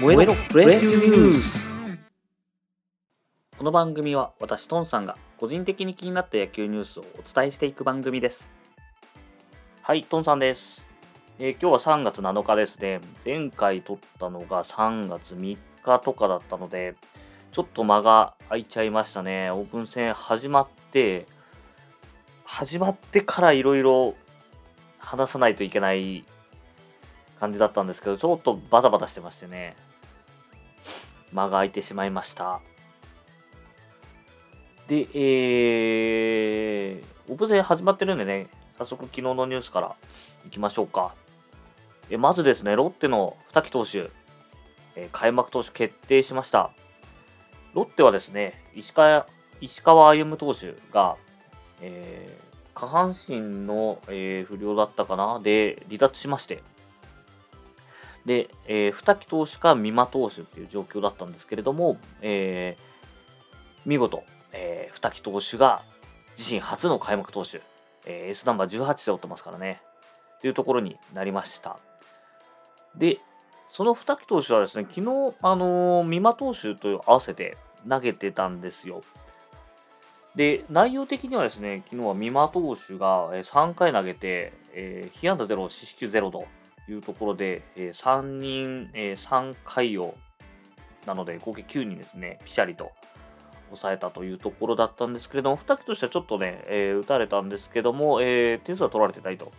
燃えろプレビューニュースこの番組は私トンさんが個人的に気になった野球ニュースをお伝えしていく番組です。はいトンさんです、えー今日は3月7日ですね。前回撮ったのが3月3日とかだったのでちょっと間が空いちゃいましたね。オープン戦始まって始まってからいろいろ話さないといけない感じだったんですけど、ちょっとバタバタしてましてね、間が空いてしまいました。で、えー、オープン始まってるんでね、早速昨日のニュースからいきましょうか。えまずですね、ロッテの二木投手、え開幕投手決定しました。ロッテはですね、石川石川歩夢投手が、えー下半身の、えー不良だったかなで離脱しまして、で、えー、二木投手か美馬投手っていう状況だったんですけれども、えー見事、えー、二木投手が自身初の開幕投手、えー、S ナンバー18で追ってますからね、というところになりました。で、その二木投手はですね、昨日、あのー美馬投手と合わせて投げてたんですよ。で、内容的にはですね、昨日は美馬投手が3回投げて、えー、被安打0、四死球0というところで、えー3人、えー3回を、なので合計9人ですね、ピシャリと抑えたというところだったんですけれども、二木としてはちょっとね、えー打たれたんですけども、えー点数は取られてないと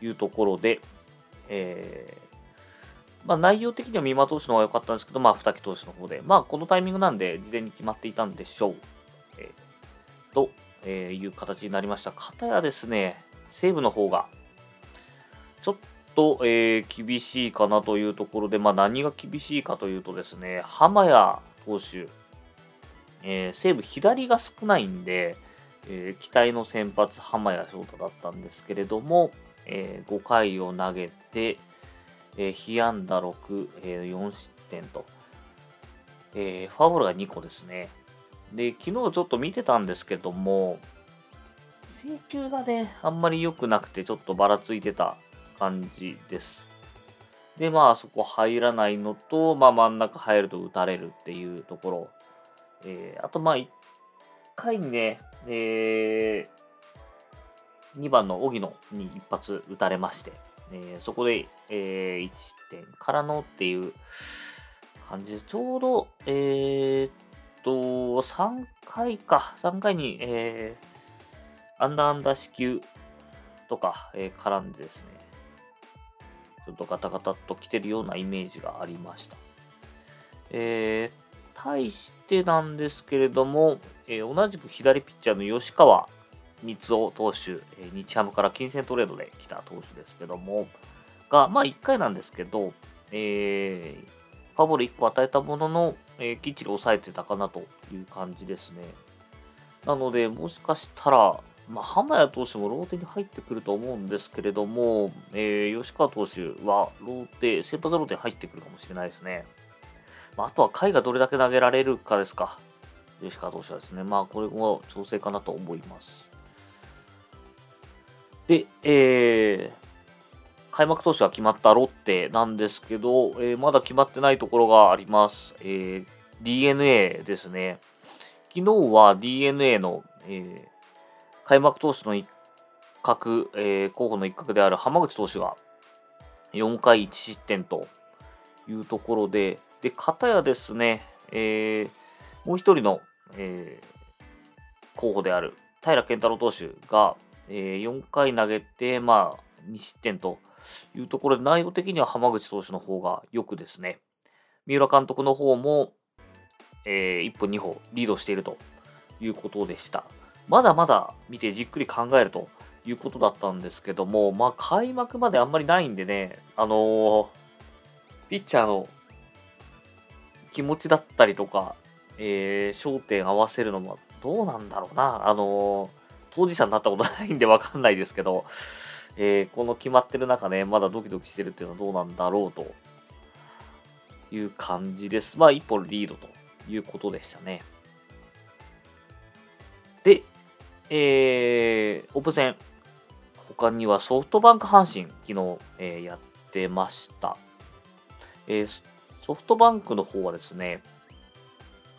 いうところで、えーまあ、内容的には美馬投手の方が良かったんですけど、まあ、二木投手の方で、まあ、このタイミングなんで、事前に決まっていたんでしょう。えーと、えーいう形になりました。かたやですね、西武の方が、ちょっと、えー厳しいかなというところで、まあ、何が厳しいかというとですね、浜谷投手、えー西武左が少ないんで、えー期待の先発、浜谷翔太だったんですけれども、えー5回を投げて、えー被安打6、えー4失点と、えーフォアボールが2個ですね。で、昨日ちょっと見てたんですけども、制球がね、あんまり良くなくて、ちょっとばらついてた感じです。で、まあ、そこ入らないのと、まあ、真ん中入ると打たれるっていうところ。えーあと、まあ、1回ね、え2番の荻野に一発打たれまして、えーそこで、え1点からのっていう感じで、ちょうど、えーっと、3回か、3回に、えーアンダーアンダー支給とか、えー絡んでですね、ちょっとガタガタっと来てるようなイメージがありました。えー対してなんですけれども、えー同じく左ピッチャーの吉川光夫投手、えー日ハムから金銭トレードで来た投手ですけども、が、まあ1回なんですけど、えーファボル1個与えたものの、えーきっちり抑えてたかなという感じですね。なので、もしかしたら、まあ、浜谷投手もローテに入ってくると思うんですけれども、えー吉川投手はローテ、先発ローテに入ってくるかもしれないですね。まあ、あとは回がどれだけ投げられるかですか。吉川投手はですね。まあ、これも調整かなと思います。で、えー開幕投手が決まったロッテなんですけど、えーまだ決まってないところがあります。えー DNA ですね。昨日は DNA の、えー開幕投手の一角、えー候補の一角である浜口投手が4回1失点というところで、で、片やですね、えーもう一人の、えー候補である平健太郎投手が、えー4回投げて、まあ、2失点というところで、内容的には浜口投手の方がよくですね、三浦監督の方も、え1歩2歩リードしているということでした。まだまだ見てじっくり考えるということだったんですけども、まあ、開幕まであんまりないんでね、あのーピッチャーの気持ちだったりとか、えー焦点合わせるのもどうなんだろうな。あのー当事者になったことないんでわかんないですけど、えーこの決まってる中ね、まだドキドキしてるっていうのはどうなんだろうという感じです。まあ、一本リードということでしたね。で、えー、オープン。戦、他にはソフトバンク阪神、昨日、えーやってました。えーソフトバンクの方はですね、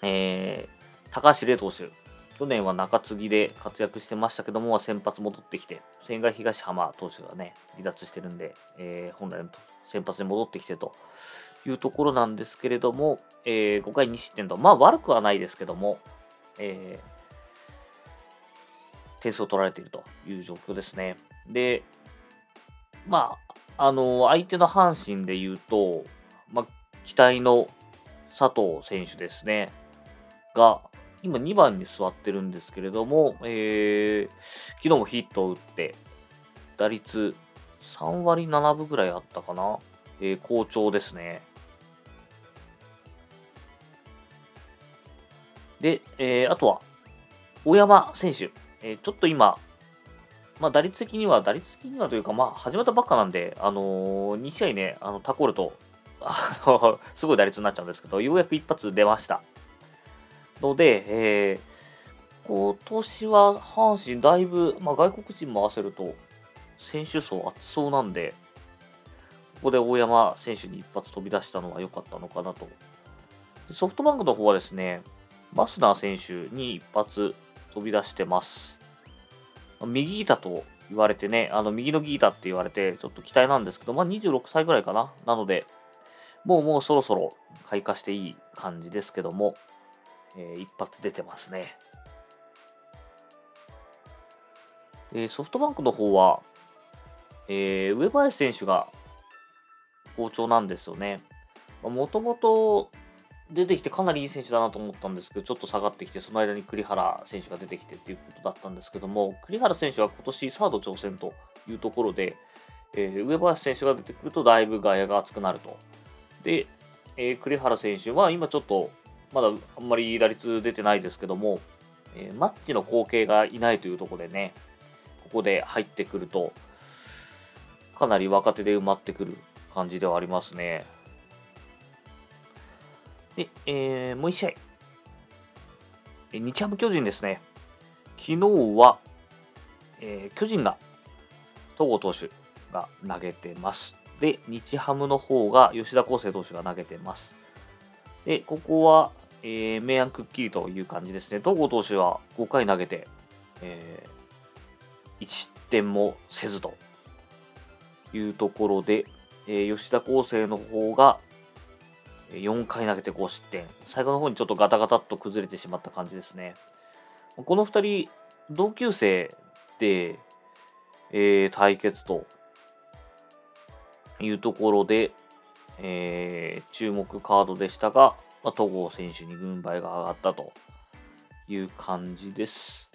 えー、高橋礼投手、去年は中継ぎで活躍してましたけども、先発戻ってきて、千賀東浜投手がね、離脱してるんで、えー、本来の先発に戻ってきてというところなんですけれども、えー、5回2失点と、まあ悪くはないですけども、えー、点数を取られているという状況ですね。で、まあ、あの、相手の阪神で言うと、まあ、期待の佐藤選手ですね、が、今2番に座ってるんですけれども、えー、昨日もヒットを打って、打率3割7分ぐらいあったかな。えー、好調ですね。で、えー、あとは、大山選手。えー、ちょっと今、まあ、打率的には、打率的にはというか、まあ、始まったばっかなんで、あのー、2試合ね、あのタコールと、あのすごい打率になっちゃうんですけど、ようやく一発出ました。ので、えー、今年は阪神だいぶ、まあ、外国人も合わせると、選手層厚そうなんで、ここで大山選手に一発飛び出したのは良かったのかなと。ソフトバンクの方はですね、バスナー選手に一発飛び出してます。右ギタと言われてね、あの右のギータって言われて、ちょっと期待なんですけど、まあ26歳ぐらいかな。なので、もうもうそろそろ開花していい感じですけども、えー、一発出てますね。えー、ソフトバンクの方は、えー、上林選手が好調なんですよね。もともと出てきてかなりいい選手だなと思ったんですけど、ちょっと下がってきて、その間に栗原選手が出てきてっていうことだったんですけども、栗原選手は今年サード挑戦というところで、えー、上林選手が出てくるとだいぶ外野が熱くなると。で、えー、栗原選手は今ちょっとまだあんまり打率出てないですけども、えー、マッチの後継がいないというところでね、ここで入ってくると、かなり若手で埋まってくる感じではありますね。で、えー、もう1試合。日ハム巨人ですね。昨日は、えー、巨人が戸郷投手が投げてます。で、日ハムの方が吉田康生投手が投げてます。で、ここは、えー、明暗くっきりという感じですね。戸郷投手は5回投げて、えー、1失点もせずというところで、えー、吉田康生の方が4回投げて5失点。最後の方にちょっとガタガタっと崩れてしまった感じですね。この2人、同級生で、えー、対決というところで、えー、注目カードでしたが、まあ、戸郷選手に軍配が上がったという感じです。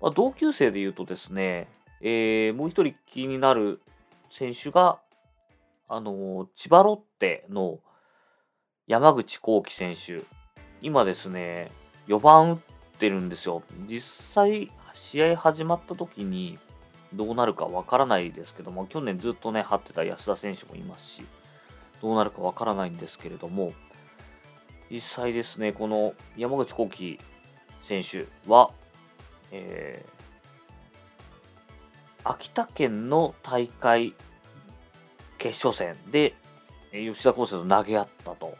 まあ、同級生で言うとですね、えー、もう一人気になる選手が、あの千葉ロッテの山口幸輝選手、今ですね、4番打ってるんですよ。実際、試合始まった時にどうなるかわからないですけども、去年ずっとね、張ってた安田選手もいますし、どうなるかわからないんですけれども、実際ですね、この山口幸輝選手は、えー、秋田県の大会決勝戦で吉田康生と投げ合ったと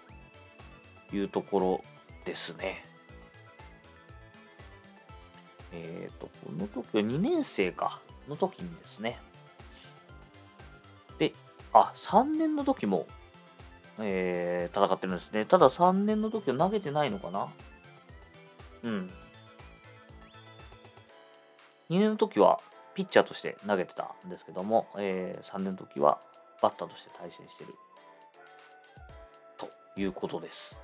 いうところですね。えっ、ー、と、この時は2年生か、の時にですね。で、あ、3年の時もえー、戦ってるんですね。ただ3年の時は投げてないのかなうん。2年の時はピッチャーとして投げてたんですけども、えー、3年の時はバッターとして対戦してるということです。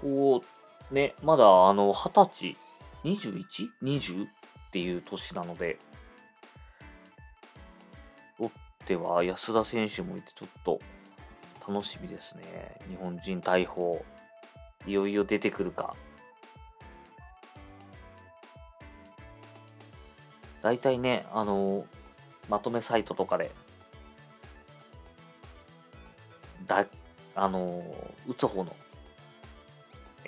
ここね、まだあの20歳、21?20? っていう年なので、ては安田選手もいてちょっと楽しみですね。日本人大砲、いよいよ出てくるか。大体ね、あのまとめサイトとかで、だ、あの打つ方の、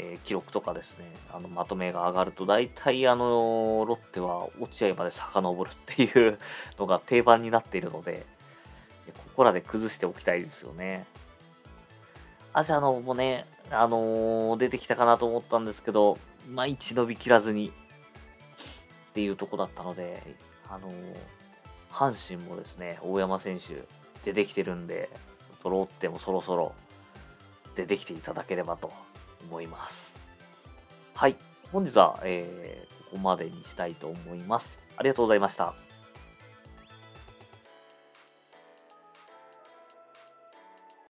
え、記録とかですね、あのまとめが上がると、大体あのロッテは落合まで遡るっていうのが定番になっているので、ここらで崩しておきたいですよね。アジャノもね、あのー、出てきたかなと思ったんですけど、まあ、一伸びきらずにっていうとこだったので、あのー、阪神もですね、大山選手出てきてるんで、ロッテもそろそろ出てきていただければと思います。はい。本日は、えー、ここまでにしたいと思います。ありがとうございました。